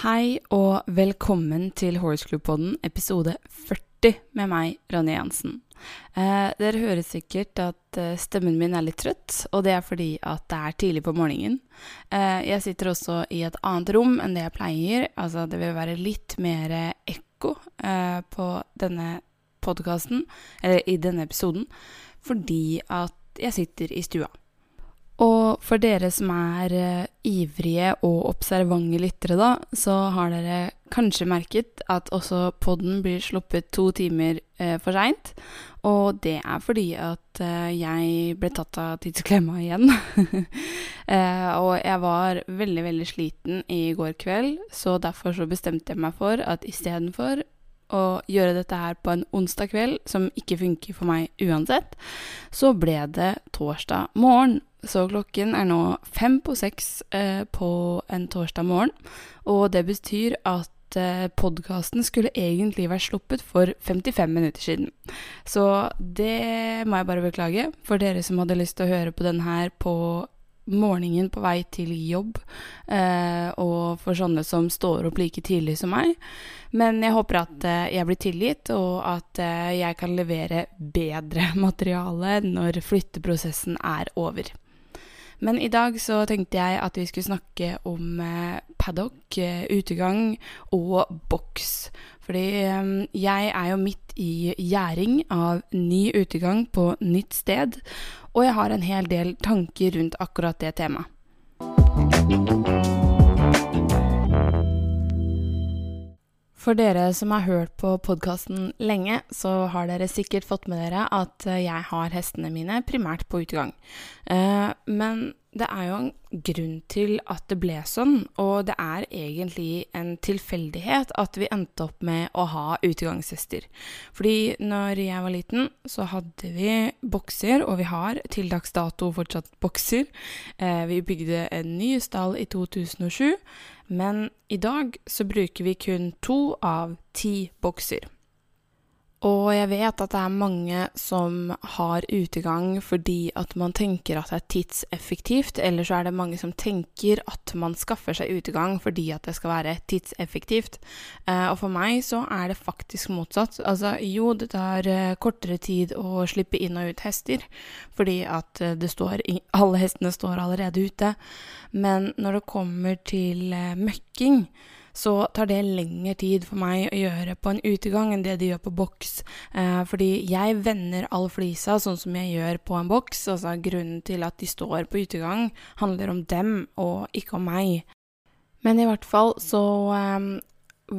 Hei og velkommen til Horse Club-podden, episode 40 med meg, Ronny Jansen. Eh, dere hører sikkert at eh, stemmen min er litt trøtt, og det er fordi at det er tidlig på morgenen. Eh, jeg sitter også i et annet rom enn det jeg pleier, altså det vil være litt mer ekko eh, på denne podkasten, eller i denne episoden, fordi at jeg sitter i stua. Og for dere som er uh, ivrige og observante lyttere, da, så har dere kanskje merket at også podden blir sluppet to timer uh, for seint. Og det er fordi at uh, jeg ble tatt av tidsklemma igjen. og jeg var veldig, veldig sliten i går kveld, så derfor så bestemte jeg meg for at istedenfor å gjøre dette her på en onsdag kveld, som ikke funker for meg uansett, så ble det torsdag morgen. Så klokken er nå fem på seks eh, på en torsdag morgen, og det betyr at eh, podkasten skulle egentlig vært sluppet for 55 minutter siden. Så det må jeg bare beklage for dere som hadde lyst til å høre på den her på morgenen på vei til jobb, eh, og for sånne som står opp like tidlig som meg. Men jeg håper at eh, jeg blir tilgitt, og at eh, jeg kan levere bedre materiale når flytteprosessen er over. Men i dag så tenkte jeg at vi skulle snakke om eh, paddock, eh, utegang og boks. Fordi eh, jeg er jo midt i gjæring av ny utegang på nytt sted, og jeg har en hel del tanker rundt akkurat det temaet. For dere som har hørt på podkasten lenge, så har dere sikkert fått med dere at jeg har hestene mine primært på utegang. Eh, men det er jo en grunn til at det ble sånn, og det er egentlig en tilfeldighet at vi endte opp med å ha utegangshester. Fordi når jeg var liten, så hadde vi bokser, og vi har til dags dato fortsatt bokser. Eh, vi bygde en ny stall i 2007. Men i dag så bruker vi kun to av ti bokser. Og jeg vet at det er mange som har utegang fordi at man tenker at det er tidseffektivt, eller så er det mange som tenker at man skaffer seg utegang fordi at det skal være tidseffektivt. Eh, og for meg så er det faktisk motsatt. Altså jo, det tar eh, kortere tid å slippe inn og ut hester, fordi at eh, det står Alle hestene står allerede ute. Men når det kommer til møkking, så tar det lengre tid for meg å gjøre på en utegang enn det de gjør på boks. Eh, fordi jeg vender all flisa sånn som jeg gjør på en boks. Altså grunnen til at de står på utegang, handler om dem og ikke om meg. Men i hvert fall så eh,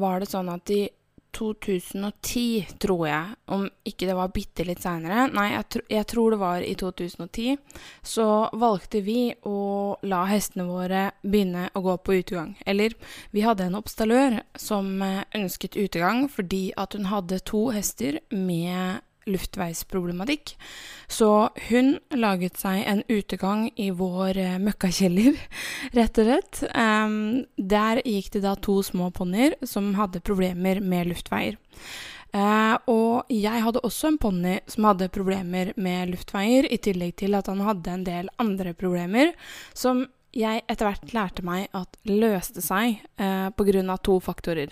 var det sånn at de 2010, tror jeg, om ikke det var bitte litt seinere, nei, jeg, tr jeg, tror det var i 2010, så valgte vi å la hestene våre begynne å gå på utegang. Eller vi hadde en oppstallør som eh, ønsket utegang fordi at hun hadde to hester med luftveisproblematikk. Så hun laget seg en utegang i vår eh, møkkakjeller, rett og slett. Um, der gikk det da to små ponnier som hadde problemer med luftveier. Uh, og jeg hadde også en ponni som hadde problemer med luftveier, i tillegg til at han hadde en del andre problemer som jeg etter hvert lærte meg at løste seg eh, pga. to faktorer.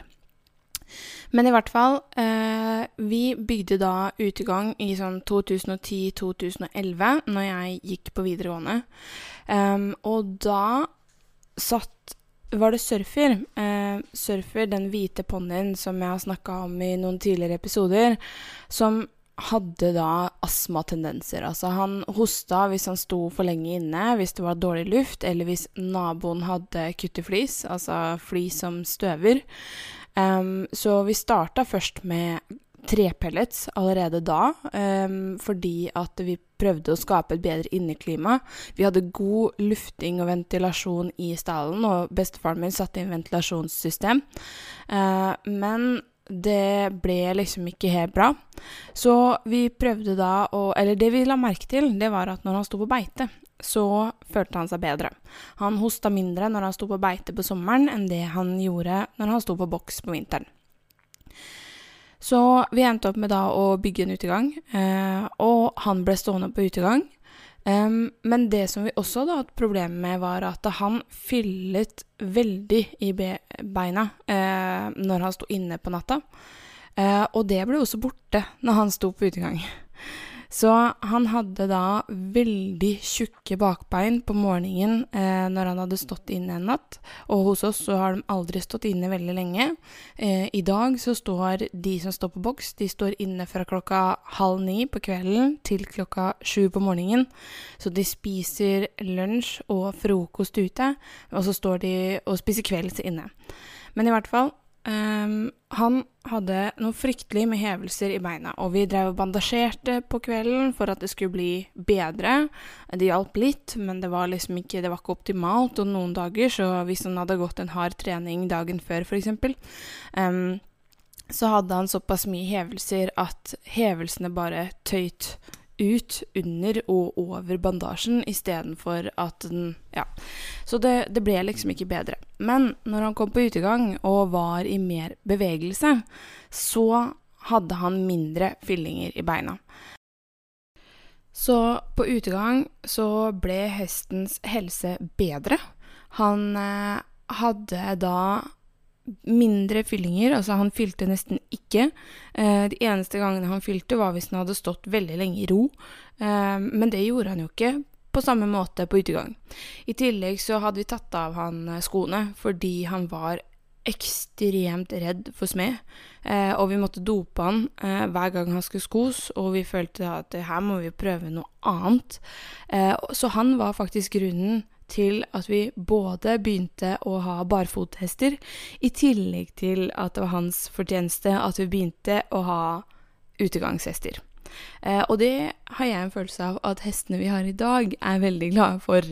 Men i hvert fall, eh, vi bygde da utegang i sånn 2010-2011, når jeg gikk på videregående. Um, og da satt var det Surfer. Eh, surfer, den hvite ponnien som jeg har snakka om i noen tidligere episoder, som hadde da astmatendenser. Altså han hosta hvis han sto for lenge inne, hvis det var dårlig luft, eller hvis naboen hadde kutteflis, altså flis som støver. Um, så vi starta først med trepellets allerede da, um, fordi at vi prøvde å skape et bedre inneklima. Vi hadde god lufting og ventilasjon i stallen, og bestefaren min satte inn ventilasjonssystem. Uh, men det ble liksom ikke helt bra. Så vi prøvde da å Eller det vi la merke til, det var at når han sto på beite, så følte han seg bedre. Han hosta mindre når han sto på beite på sommeren, enn det han gjorde når han sto på boks på vinteren. Så vi endte opp med da å bygge en utegang, eh, og han ble stående på utegang. Um, men det som vi også hadde hatt problemer med, var at han fyllet veldig i be beina uh, når han sto inne på natta. Uh, og det ble også borte når han sto på utegang. Så han hadde da veldig tjukke bakbein på morgenen eh, når han hadde stått inne en natt. Og hos oss så har de aldri stått inne veldig lenge. Eh, I dag så står de som står på boks, de står inne fra klokka halv ni på kvelden til klokka sju på morgenen. Så de spiser lunsj og frokost ute, og så står de og spiser kvelds inne. Men i hvert fall, Um, han hadde noe fryktelig med hevelser i beina, og vi drev og bandasjerte på kvelden for at det skulle bli bedre. Det hjalp litt, men det var liksom ikke, det var ikke optimalt. Og noen dager, så hvis han hadde gått en hard trening dagen før, f.eks., um, så hadde han såpass mye hevelser at hevelsene bare tøyt ut under og over bandasjen istedenfor at den Ja. Så det, det, ble liksom ikke bedre. Men når han kom på utegang og var i mer bevegelse, så hadde han mindre fyllinger i beina. Så på utegang så ble hestens helse bedre. Han eh, hadde da mindre fyllinger. Altså, han fylte nesten ikke. Eh, de eneste gangene han fylte, var hvis han hadde stått veldig lenge i ro. Eh, men det gjorde han jo ikke på samme måte på utegang. I tillegg så hadde vi tatt av han eh, skoene fordi han var ekstremt redd for smed. Og vi måtte dope han hver gang han skulle skos, og vi følte at her må vi prøve noe annet. Så han var faktisk grunnen til at vi både begynte å ha barfothester, i tillegg til at det var hans fortjeneste at vi begynte å ha utegangshester. Eh, og det har jeg en følelse av at hestene vi har i dag, er veldig glade for.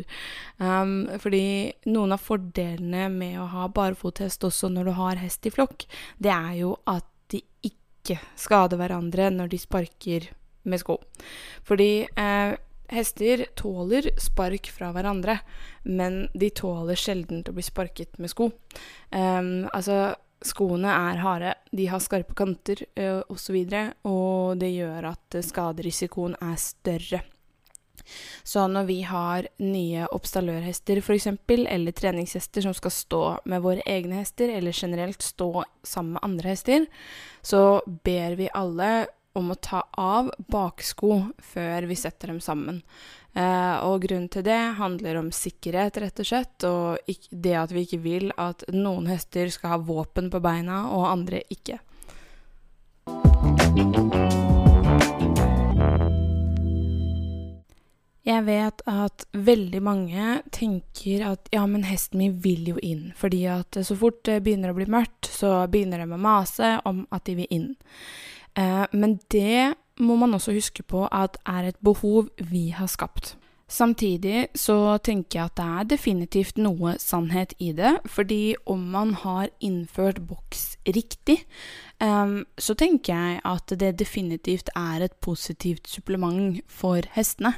Um, fordi noen av fordelene med å ha barfothest også når du har hest i flokk, det er jo at de ikke skader hverandre når de sparker med sko. Fordi eh, Hester tåler spark fra hverandre, men de tåler sjelden å bli sparket med sko. Um, altså, skoene er harde, de har skarpe kanter osv., og, så og det gjør at skaderisikoen er større. Så når vi har nye oppstallørhester f.eks., eller treningshester som skal stå med våre egne hester, eller generelt stå sammen med andre hester, så ber vi alle om å ta av baksko før vi setter dem sammen. Eh, og grunnen til det handler om sikkerhet, rett og slett, og det at vi ikke vil at noen hester skal ha våpen på beina, og andre ikke. Jeg vet at veldig mange tenker at ja, men hesten min vil jo inn. Fordi at så fort det begynner å bli mørkt, så begynner de å mase om at de vil inn. Eh, men det må man også huske på at er et behov vi har skapt. Samtidig så tenker jeg at det er definitivt noe sannhet i det, fordi om man har innført boks riktig, um, så tenker jeg at det definitivt er et positivt supplement for hestene.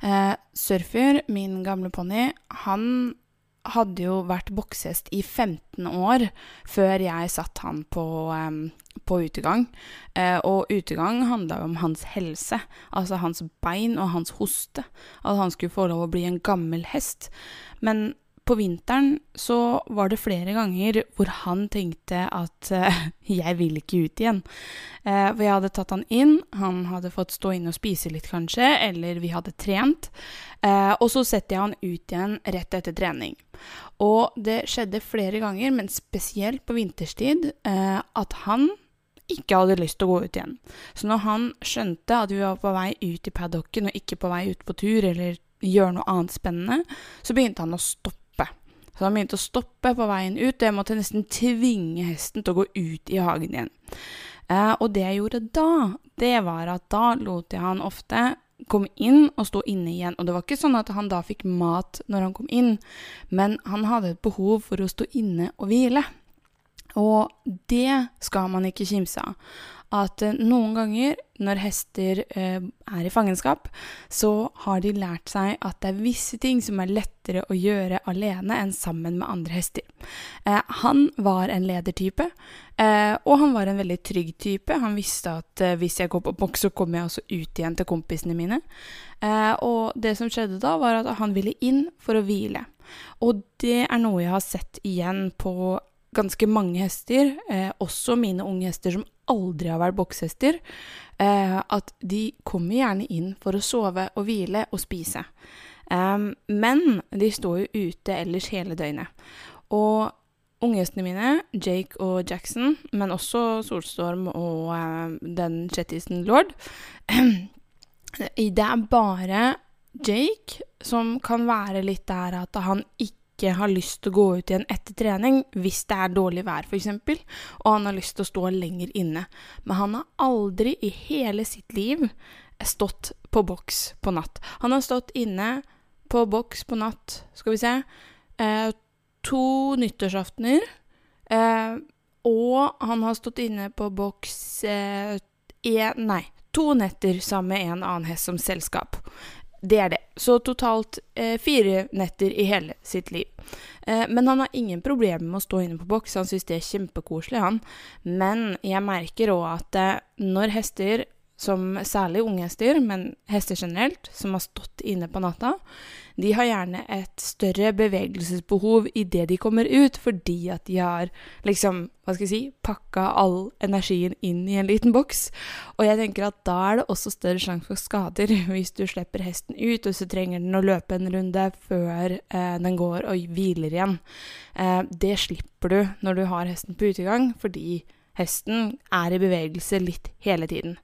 Uh, Surfer, min gamle ponni, han hadde jo vært boksehest i 15 år før jeg satt han på, på utegang. Uh, og utegang handla jo om hans helse, altså hans bein og hans hoste. At han skulle få lov å bli en gammel hest. Men på vinteren så var det flere ganger hvor han tenkte at uh, jeg vil ikke ut igjen. Uh, for jeg hadde tatt han inn, han hadde fått stå inne og spise litt kanskje, eller vi hadde trent. Uh, og så setter jeg han ut igjen rett etter trening. Og det skjedde flere ganger, men spesielt på vinterstid, at han ikke hadde lyst til å gå ut igjen. Så når han skjønte at vi var på vei ut i paddocken og ikke på vei ut på tur eller gjøre noe annet spennende, så begynte han å stoppe så han begynte å stoppe på veien ut, og jeg måtte nesten tvinge hesten til å gå ut i hagen igjen. Eh, og det jeg gjorde da, det var at da lot jeg han ofte komme inn og stå inne igjen. Og det var ikke sånn at han da fikk mat når han kom inn, men han hadde et behov for å stå inne og hvile. Og det skal man ikke kimse av at eh, noen ganger når hester eh, er i fangenskap, så har de lært seg at det er visse ting som er lettere å gjøre alene enn sammen med andre hester. Eh, han var en ledertype, eh, og han var en veldig trygg type. Han visste at eh, hvis jeg går på boks, så kommer jeg også ut igjen til kompisene mine. Eh, og det som skjedde da, var at han ville inn for å hvile. Og det er noe jeg har sett igjen på ganske mange hester, også mine unge hester som aldri har vært bokshester, eh, at de kommer gjerne inn for å sove og hvile og spise. Um, men de står jo ute ellers hele døgnet. Og unghestene mine, Jake og Jackson, men også Solstorm og uh, den Chettisen Lord Det er bare Jake som kan være litt der at han ikke ikke har lyst til å gå ut igjen etter trening hvis det er dårlig vær f.eks., og han har lyst til å stå lenger inne. Men han har aldri i hele sitt liv stått på boks på natt. Han har stått inne på boks på natt, skal vi se, eh, to nyttårsaftener. Eh, og han har stått inne på boks eh, en, Nei, to netter sammen med en annen hest som selskap. Det er det. Så totalt eh, fire netter i hele sitt liv. Eh, men han har ingen problemer med å stå inne på boks, han syns det er kjempekoselig, han. Men jeg merker òg at eh, når hester som særlig unge hester, men hester generelt, som har stått inne på natta, de har gjerne et større bevegelsesbehov idet de kommer ut, fordi at de har liksom, hva skal jeg si, pakka all energien inn i en liten boks. Og jeg tenker at da er det også større sjanse for skader hvis du slipper hesten ut, og så trenger den å løpe en runde før eh, den går og hviler igjen. Eh, det slipper du når du har hesten på utegang, fordi hesten er i bevegelse litt hele tiden.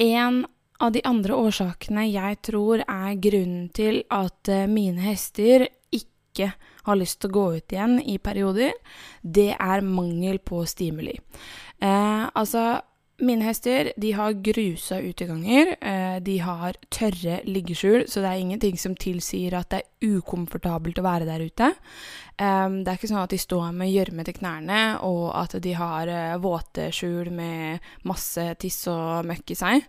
En av de andre årsakene jeg tror er grunnen til at eh, mine hester ikke har lyst til å gå ut igjen i perioder, det er mangel på stimuli. Eh, altså, mine hester de har grusa uteganger. Eh, de har tørre liggeskjul, så det er ingenting som tilsier at det er ukomfortabelt å være der ute. Det er ikke sånn at de står med gjørme til knærne, og at de har eh, våte skjul med masse tiss og møkk i seg.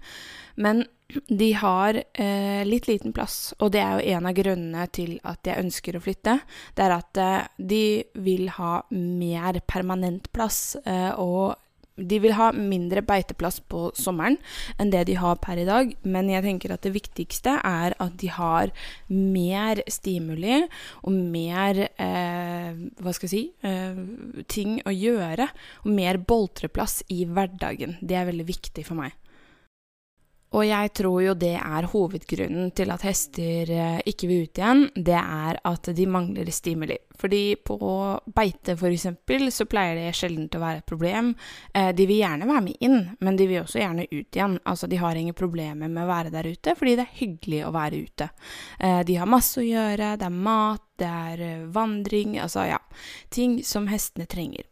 Men de har eh, litt liten plass, og det er jo en av grunnene til at jeg ønsker å flytte. Det er at de vil ha mer permanent plass, og de vil ha mindre beiteplass på sommeren enn det de har per i dag, men jeg tenker at det viktigste er at de har mer stimuli og mer eh, Hva skal jeg si eh, ting å gjøre, og mer boltreplass i hverdagen. Det er veldig viktig for meg. Og jeg tror jo det er hovedgrunnen til at hester eh, ikke vil ut igjen, det er at de mangler stimuli. Fordi på beite f.eks. så pleier det sjelden å være et problem. Eh, de vil gjerne være med inn, men de vil også gjerne ut igjen. Altså de har ingen problemer med å være der ute, fordi det er hyggelig å være ute. Eh, de har masse å gjøre, det er mat, det er vandring, altså ja, ting som hestene trenger.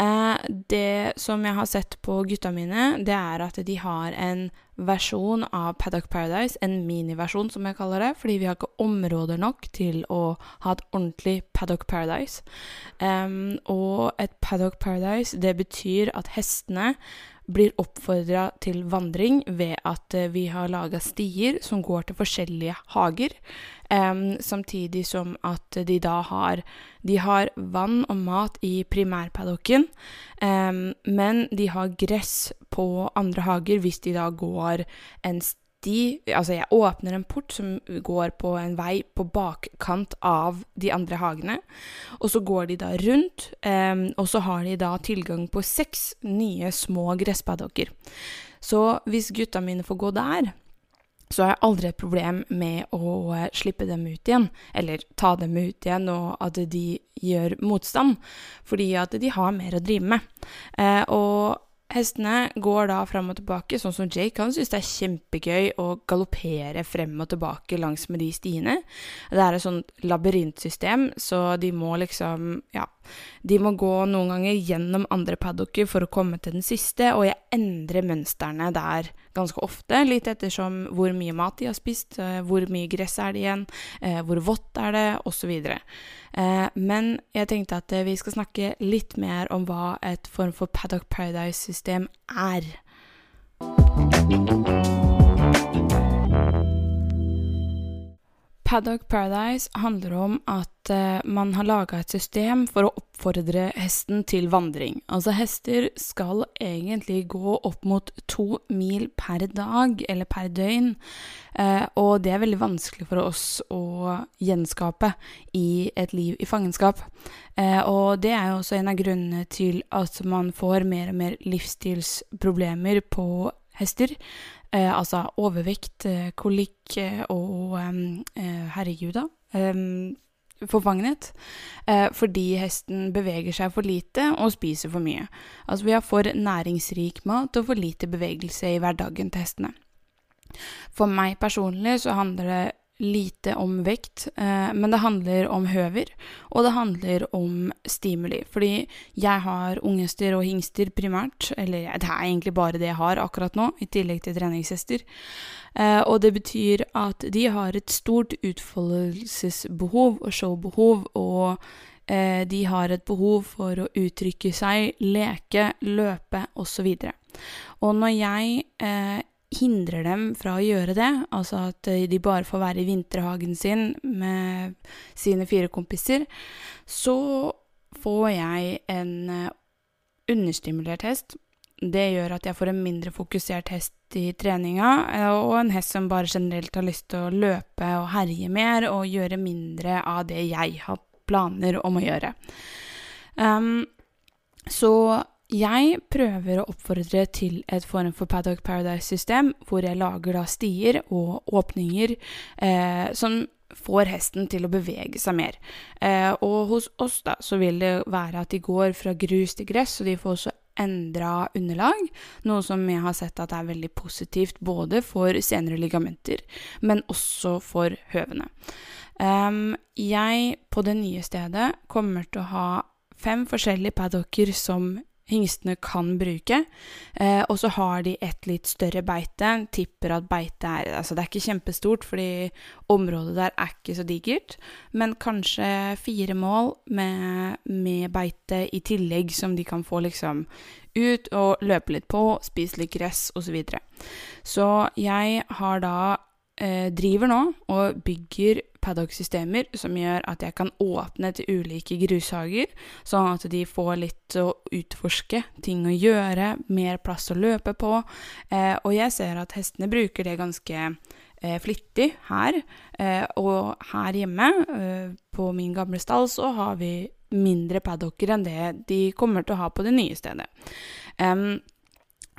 Eh, det som jeg har sett på gutta mine, det er at de har en versjon av Paddock Paradise, en miniversjon som jeg kaller det, fordi vi har ikke områder nok til å ha et ordentlig Paddock Paradise. Um, og et Paddock Paradise, det betyr at hestene blir oppfordra til vandring ved at eh, vi har laga stier som går til forskjellige hager. Um, samtidig som at de da har De har vann og mat i primærpaddocken, um, men de har gress på andre hager hvis de da går en sti de Altså, jeg åpner en port som går på en vei på bakkant av de andre hagene. Og så går de da rundt, um, og så har de da tilgang på seks nye små gresspaddocker. Så hvis gutta mine får gå der, så har jeg aldri et problem med å uh, slippe dem ut igjen, eller ta dem ut igjen, og at de gjør motstand, fordi at de har mer å drive med. Uh, og Hestene går da fram og tilbake, sånn som Jake. Han syns det er kjempegøy å galoppere frem og tilbake langs med de stiene. Det er et sånt labyrintsystem, så de må liksom Ja. De må gå noen ganger gjennom andre paddocker for å komme til den siste, og jeg endrer mønstrene der ganske ofte, litt ettersom hvor mye mat de har spist, eh, hvor mye gress er det igjen, eh, hvor vått er det, osv. Eh, men jeg tenkte at vi skal snakke litt mer om hva et form for Paddock Paradise-system er. Paddock Paradise handler om at uh, man har laga et system for å oppfordre hesten til vandring. Altså, hester skal egentlig gå opp mot to mil per dag, eller per døgn. Uh, og det er veldig vanskelig for oss å gjenskape i et liv i fangenskap. Uh, og det er jo også en av grunnene til at man får mer og mer livsstilsproblemer på hester. Eh, altså overvekt, eh, kolikk eh, og eh, herregud, da. forfangenhet. fordi hesten beveger seg for lite og spiser for mye. Altså vi har for næringsrik mat og for lite bevegelse i hverdagen til hestene. For meg personlig så handler det lite om vekt, eh, men det handler om høver, og det handler om stimuli. Fordi jeg har ungester og hingster primært, eller det er egentlig bare det jeg har akkurat nå, i tillegg til treningshester. Eh, og det betyr at de har et stort utfoldelsesbehov og showbehov, og eh, de har et behov for å uttrykke seg, leke, løpe osv. Og når jeg hindrer dem fra å gjøre det, altså at de bare får være i vinterhagen sin med sine fire kompiser, så får jeg en eh, understimulert hest. Det gjør at jeg får en mindre fokusert hest i treninga, eh, og en hest som bare generelt har lyst til å løpe og herje mer og gjøre mindre av det jeg har planer om å gjøre. Um, så jeg prøver å oppfordre til et form for Paddock Paradise-system, hvor jeg lager da stier og åpninger eh, som får hesten til å bevege seg mer. Eh, og hos oss da, så vil det være at de går fra grus til gress, og de får også endra underlag, noe som jeg har sett at er veldig positivt både for senere ligamenter, men også for høvene. Um, jeg på det nye stedet kommer til å ha fem forskjellige paddocker som hingstene kan bruke. Eh, og så har de et litt større beite. Tipper at beitet er Altså, det er ikke kjempestort, fordi området der er ikke så digert. Men kanskje fire mål med, med beite i tillegg, som de kan få liksom ut og løpe litt på, spise litt gress osv. Så, videre. så jeg har da driver nå og bygger paddock-systemer som gjør at jeg kan åpne til ulike grushager, sånn at de får litt å utforske, ting å gjøre, mer plass å løpe på. Eh, og jeg ser at hestene bruker det ganske eh, flittig her. Eh, og her hjemme, eh, på min gamle stall, så har vi mindre paddocker enn det de kommer til å ha på det nye stedet. Um,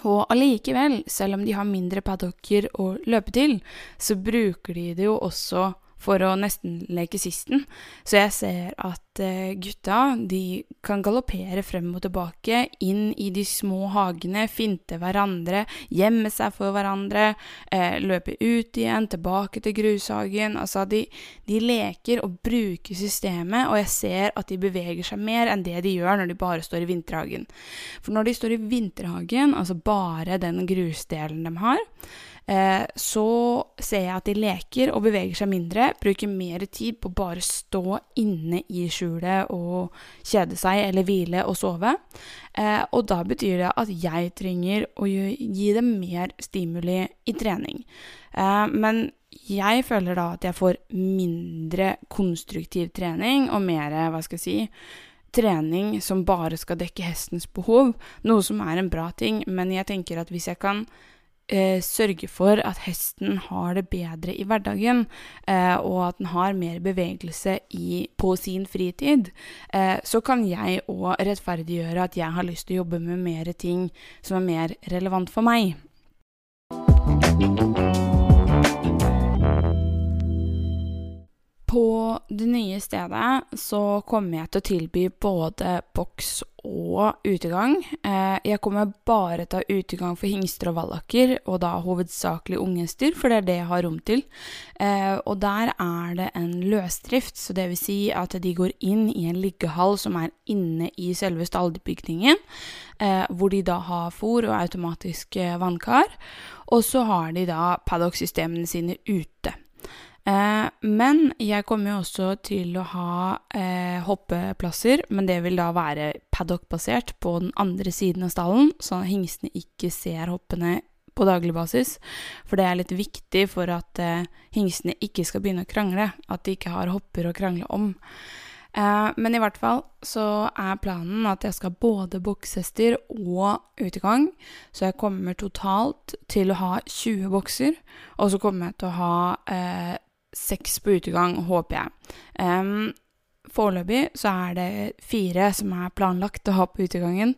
og allikevel, selv om de har mindre paddocker å løpe til, så bruker de det jo også for å nesten leke sisten. Så jeg ser at eh, gutta de kan galoppere frem og tilbake inn i de små hagene, finte hverandre, gjemme seg for hverandre, eh, løpe ut igjen, tilbake til grushagen. Altså, de, de, leker og bruker systemet, og jeg ser at de beveger seg mer enn det de gjør når de bare står i vinterhagen. For når de står i vinterhagen, altså bare den grusdelen de har, så ser jeg at de leker og beveger seg mindre, bruker mer tid på bare stå inne i skjulet og kjede seg eller hvile og sove. Eh, og da betyr det at jeg trenger å gi dem mer stimuli i trening. Eh, men jeg føler da at jeg får mindre konstruktiv trening og mer, hva skal jeg si, trening som bare skal dekke hestens behov, noe som er en bra ting, men jeg tenker at hvis jeg kan eh, sørge for at hesten har det bedre i hverdagen, eh, og at den har mer bevegelse i, på sin fritid, eh, så kan jeg òg rettferdiggjøre at jeg har lyst til å jobbe med mer ting som er mer relevant for meg. På det nye stedet så kommer jeg til å tilby både boks og utegang. Eh, jeg kommer bare til å ha utegang for hingster og vallaker, og da hovedsakelig unghester, for det er det jeg har rom til. Eh, og der er det en løsdrift, så det vil si at de går inn i en liggehall som er inne i selve stallbygningen, eh, hvor de da har fôr og automatisk vannkar. Og så har de da paddock-systemene sine ute. Eh, men jeg kommer jo også til å ha eh, hoppeplasser, men det vil da være paddock-basert på den andre siden av stallen, så hingstene ikke ser hoppene på daglig basis. For det er litt viktig for at eh, hingstene ikke skal begynne å krangle, at de ikke har hopper å krangle om. Men i hvert fall så er planen at jeg skal både bokshester og utegang. Så jeg kommer totalt til å ha 20 bokser, og så kommer jeg til å ha eh, seks på utegang, håper jeg. Um, Foreløpig så er det fire som er planlagt å ha på utegangen.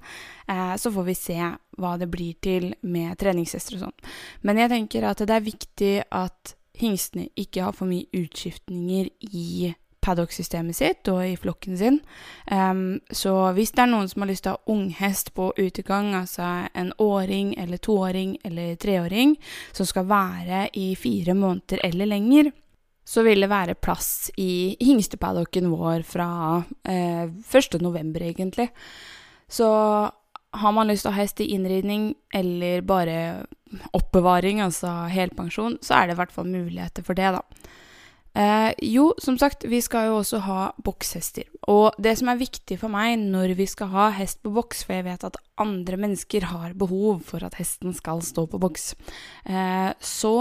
Eh, så får vi se hva det blir til med treningshester og sånn. Men jeg tenker at det er viktig at hingstene ikke har for mye utskiftninger i paddock-systemet sitt og i flokken sin. Um, så hvis det er noen som har lyst til å ha unghest på utegang, altså en åring eller toåring eller treåring, som skal være i fire måneder eller lenger, så vil det være plass i hingstepaddocken vår fra eh, 1. november, egentlig. Så har man lyst til å ha hest i innridning eller bare oppbevaring, altså helpensjon, så er det i hvert fall muligheter for det, da. Eh, jo, som sagt, vi skal jo også ha bokshester. Og det som er viktig for meg når vi skal ha hest på boks, for jeg vet at andre mennesker har behov for at hesten skal stå på boks, eh, så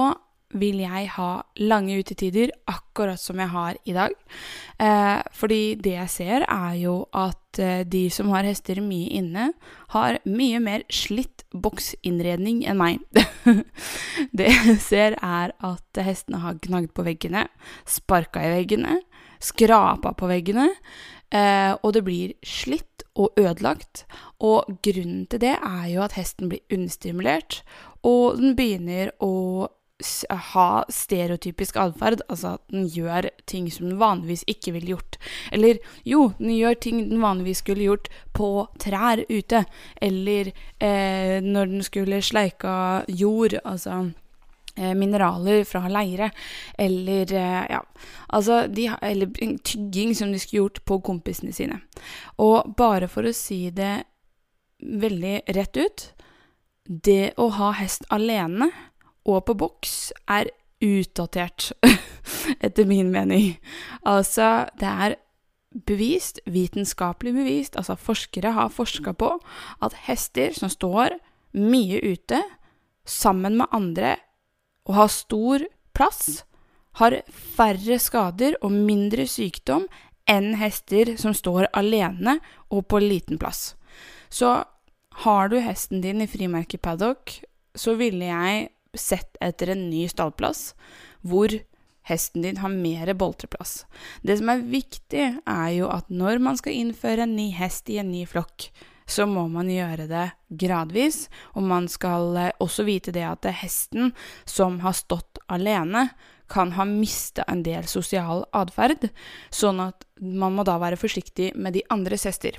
vil jeg ha lange utetider, akkurat som jeg har i dag. Eh, fordi det jeg ser, er jo at eh, de som har hester mye inne, har mye mer slitt boksinnredning enn meg. det jeg ser, er at hestene har gnagd på veggene, sparka i veggene, skrapa på veggene, eh, og det blir slitt og ødelagt. Og grunnen til det er jo at hesten blir understimulert, og den begynner å ha stereotypisk atferd, altså at den gjør ting som den vanligvis ikke ville gjort. Eller jo, den gjør ting den vanligvis skulle gjort på trær ute, eller eh, når den skulle sleika jord, altså eh, mineraler fra leire, eller eh, ja, altså de, Eller tygging som de skulle gjort på kompisene sine. Og bare for å si det veldig rett ut Det å ha hest alene og på boks er utdatert, etter min mening. Altså, det er bevist, vitenskapelig bevist, altså forskere har forska på at hester som står mye ute, sammen med andre, og har stor plass, har færre skader og mindre sykdom enn hester som står alene og på liten plass. Så har du hesten din i frimerkepaddock, så ville jeg sett etter en ny stallplass hvor hesten din har mer boltreplass. Det som er viktig, er jo at når man skal innføre en ny hest i en ny flokk, så må man gjøre det gradvis, og man skal eh, også vite det at hesten som har stått alene, kan ha mista en del sosial atferd, sånn at man må da være forsiktig med de andres hester.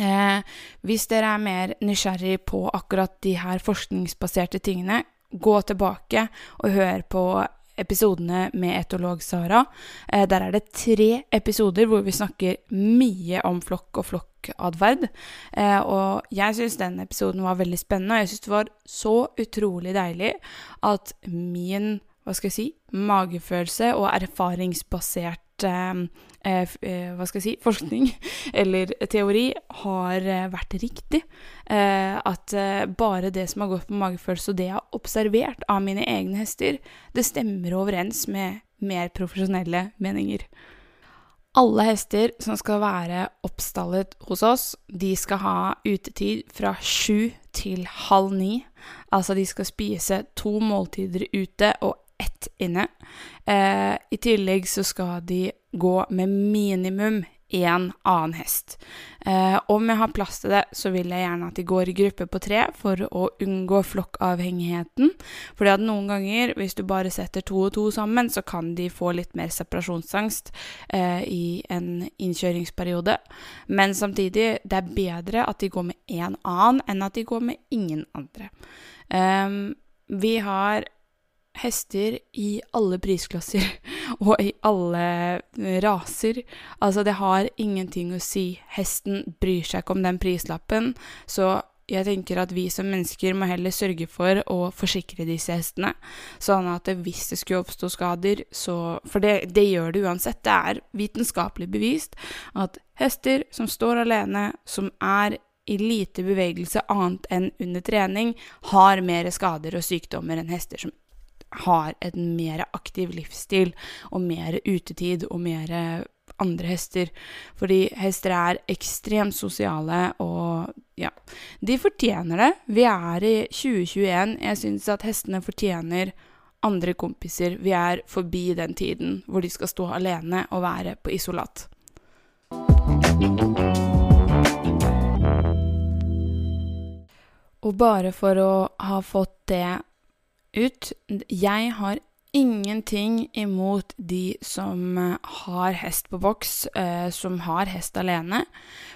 Eh, hvis dere er mer nysgjerrig på akkurat de her forskningsbaserte tingene, gå tilbake og hør på episodene med etolog Sara. Eh, der er det tre episoder hvor vi snakker mye om flokk og flokkatferd. Eh, og jeg syns den episoden var veldig spennende, og jeg syns det var så utrolig deilig at min hva skal jeg si, magefølelse og erfaringsbasert eh, Eh, eh, hva skal jeg si, forskning eller teori har vært riktig. at bare det som har gått på magefølelse, og det jeg har observert av mine egne hester, det stemmer overens med mer profesjonelle meninger. Alle hester som skal være oppstallet hos oss, de skal ha utetid fra sju til halv ni. Altså de skal spise to måltider ute og ett inne. Eh, I tillegg så skal de gå med minimum én annen hest. Eh, om jeg har plass til det, så vil jeg gjerne at de går i gruppe på tre for å unngå flokkavhengigheten. Fordi at noen ganger, hvis du bare setter to og to sammen, så kan de få litt mer separasjonsangst eh, i en innkjøringsperiode. Men samtidig, det er bedre at de går med én annen enn at de går med ingen andre. Um, vi har hester i alle prisklasser og i alle raser. Altså, det har ingenting å si. Hesten bryr seg ikke om den prislappen, så jeg tenker at vi som mennesker må heller sørge for å forsikre disse hestene, sånn at hvis det skulle oppstå skader, så For det, det gjør det uansett. Det er vitenskapelig bevist at hester som står alene, som er i lite bevegelse annet enn under trening, har mer skader og sykdommer enn hester som har en mer aktiv livsstil og mer utetid og mer andre hester. Fordi hester er ekstremt sosiale, og ja De fortjener det. Vi er i 2021. Jeg syns at hestene fortjener andre kompiser. Vi er forbi den tiden hvor de skal stå alene og være på isolat. Og bare for å ha fått det ut. Jeg har ingenting imot de som eh, har hest på boks, eh, som har hest alene,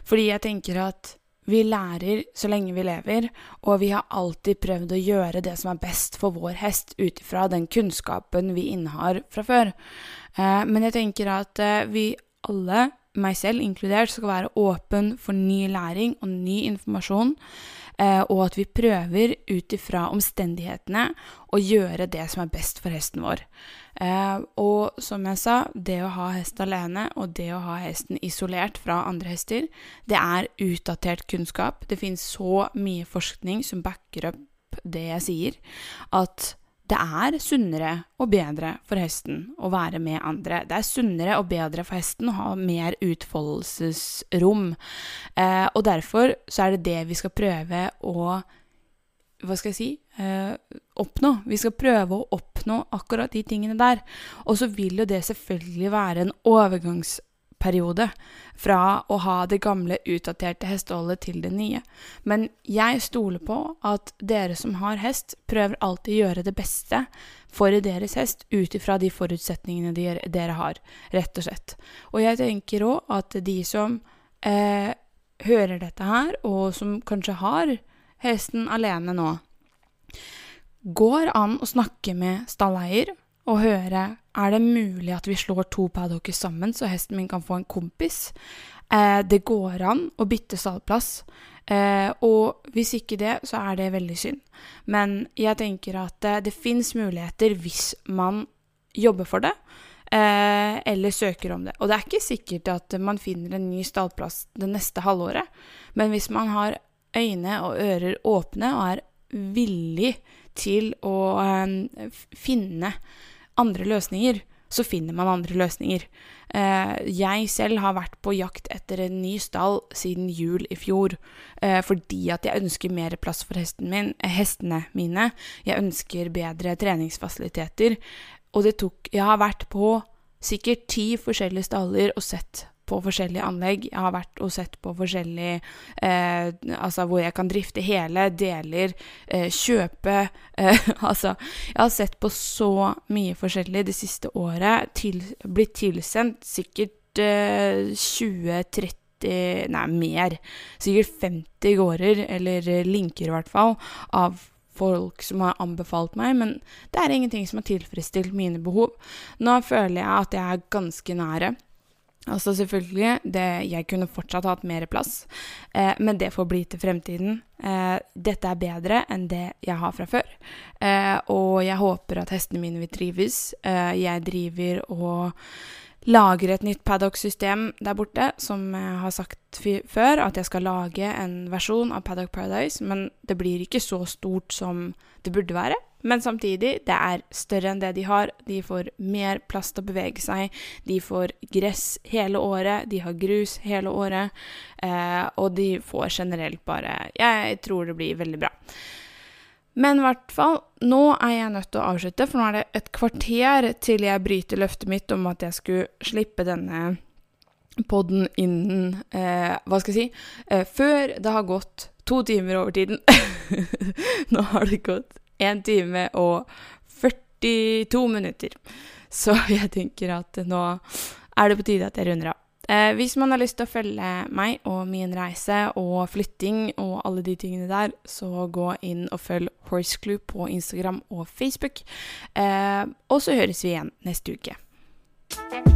fordi jeg tenker at vi lærer så lenge vi lever, og vi har alltid prøvd å gjøre det som er best for vår hest ut ifra den kunnskapen vi innehar fra før. Eh, men jeg tenker at vi alle, meg selv inkludert, skal være åpen for ny læring og ny informasjon. Eh, og at vi prøver ut ifra omstendighetene å gjøre det som er best for hesten vår. Eh, og som jeg sa, det å ha hest alene og det å ha hesten isolert fra andre hester, det er utdatert kunnskap. Det finnes så mye forskning som backer opp det jeg sier, at det er sunnere og bedre for hesten å være med andre. Det er sunnere og bedre for hesten å ha mer utfoldelsesrom. Eh, og derfor så er det det vi skal prøve å Hva skal jeg si? Eh, oppnå. Vi skal prøve å oppnå akkurat de tingene der. Og så vil jo det selvfølgelig være en overgangs periode fra å ha det gamle, utdaterte hesteholdet til det nye. Men jeg stoler på at dere som har hest, prøver alltid å gjøre det beste for deres hest ut ifra de forutsetningene dere har, rett og slett. Og jeg tenker òg at de som eh, hører dette her, og som kanskje har hesten alene nå, går an å snakke med stalleier og høre er det mulig at vi slår to paddocker sammen, så hesten min kan få en kompis. Eh, det går an å bytte stallplass. Eh, og hvis ikke det, så er det veldig synd. Men jeg tenker at eh, det fins muligheter hvis man jobber for det. Eh, eller søker om det. Og det er ikke sikkert at man finner en ny stallplass det neste halvåret. Men hvis man har øyne og ører åpne og er villig til å eh, finne andre løsninger, så finner man andre løsninger. Eh, jeg selv har vært på jakt etter en ny stall siden jul i fjor, eh, fordi at jeg ønsker mer plass for min, eh, hestene mine. Jeg ønsker bedre treningsfasiliteter. Og det tok Jeg har vært på sikkert ti forskjellige staller og sett på forskjellige anlegg. Jeg har vært og sett på forskjellige eh, Altså hvor jeg kan drifte hele, deler, eh, kjøpe eh, Altså, jeg har sett på så mye forskjellig det siste året. Til, blitt tilsendt sikkert 20-30 Nei, mer. Sikkert 50 gårder, eller linker i hvert fall, av folk som har anbefalt meg, men det er ingenting som har tilfredsstilt mine behov. Nå føler jeg at jeg er ganske nære. Altså selvfølgelig, det, jeg kunne fortsatt hatt mer plass, eh, men det får bli til fremtiden. Eh, dette er bedre enn det jeg har fra før, eh, og jeg håper at hestene mine vil trives. Eh, jeg driver og lager et nytt paddock-system der borte, som jeg har sagt før, at jeg skal lage en versjon av Paddock Paradise, men det blir ikke så stort som det burde være. Men samtidig, det er større enn det de har. De får mer plass til å bevege seg. De får gress hele året, de har grus hele året, eh, og de får generelt bare Jeg tror det blir veldig bra. Men i hvert fall, nå er jeg nødt til å avslutte, for nå er det et kvarter til jeg bryter løftet mitt om at jeg skulle slippe denne podden innen eh, Hva skal jeg si? Eh, før det har gått to timer over tiden. nå har det gått én time og 42 minutter. Så jeg tenker at nå er det på tide at jeg runder av. Eh, hvis man har lyst til å følge meg og min reise og flytting og alle de tingene der, så gå inn og følg Horseclue på Instagram og Facebook. Eh, og så høres vi igjen neste uke.